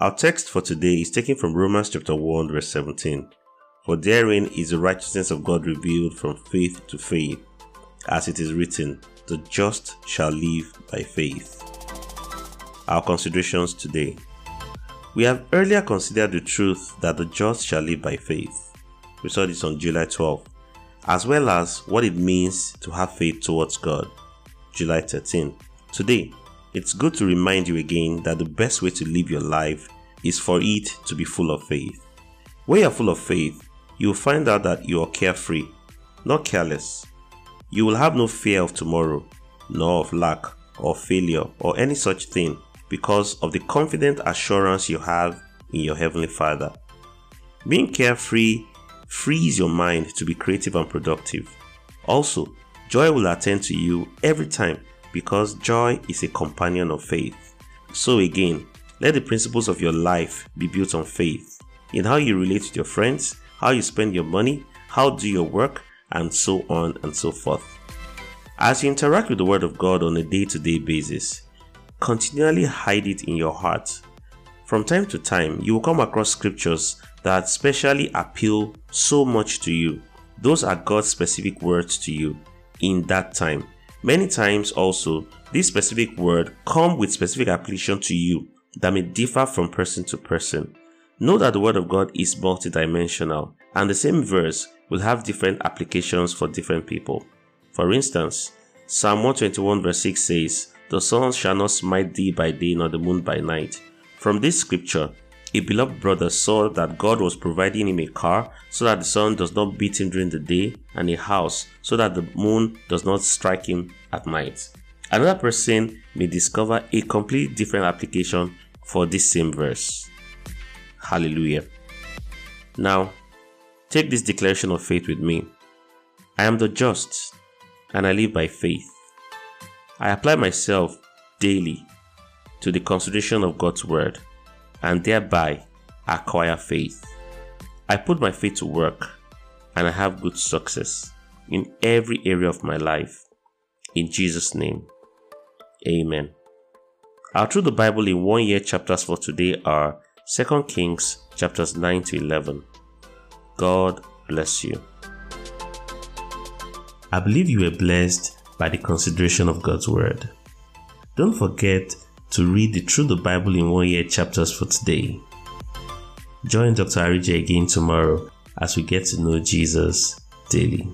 Our text for today is taken from Romans chapter 1 verse 17. For therein is the righteousness of God revealed from faith to faith, as it is written, the just shall live by faith. Our considerations today. We have earlier considered the truth that the just shall live by faith. We saw this on July 12, as well as what it means to have faith towards God, July 13. Today, it's good to remind you again that the best way to live your life is for it to be full of faith. When you're full of faith, you will find out that you are carefree, not careless. You will have no fear of tomorrow, nor of lack or failure or any such thing because of the confident assurance you have in your Heavenly Father. Being carefree frees your mind to be creative and productive. Also, joy will attend to you every time because joy is a companion of faith. So, again, let the principles of your life be built on faith in how you relate to your friends, how you spend your money, how do your work, and so on and so forth. As you interact with the Word of God on a day to day basis, continually hide it in your heart. From time to time, you will come across scriptures that specially appeal so much to you. Those are God's specific words to you in that time Many times also, this specific word come with specific application to you that may differ from person to person. Know that the word of God is multidimensional and the same verse will have different applications for different people. For instance, Psalm 121 verse 6 says, The sun shall not smite thee by day nor the moon by night. From this scripture, a beloved brother saw that God was providing him a car so that the sun does not beat him during the day, and a house so that the moon does not strike him at night. Another person may discover a completely different application for this same verse. Hallelujah. Now, take this declaration of faith with me. I am the just, and I live by faith. I apply myself daily to the consideration of God's word and thereby acquire faith. I put my faith to work and I have good success in every area of my life. In Jesus' name, Amen. Our Through the Bible in one year chapters for today are 2 Kings chapters 9 to 11. God bless you. I believe you were blessed by the consideration of God's Word. Don't forget to read the Through the Bible in One Year chapters for today. Join Dr. Arije again tomorrow as we get to know Jesus daily.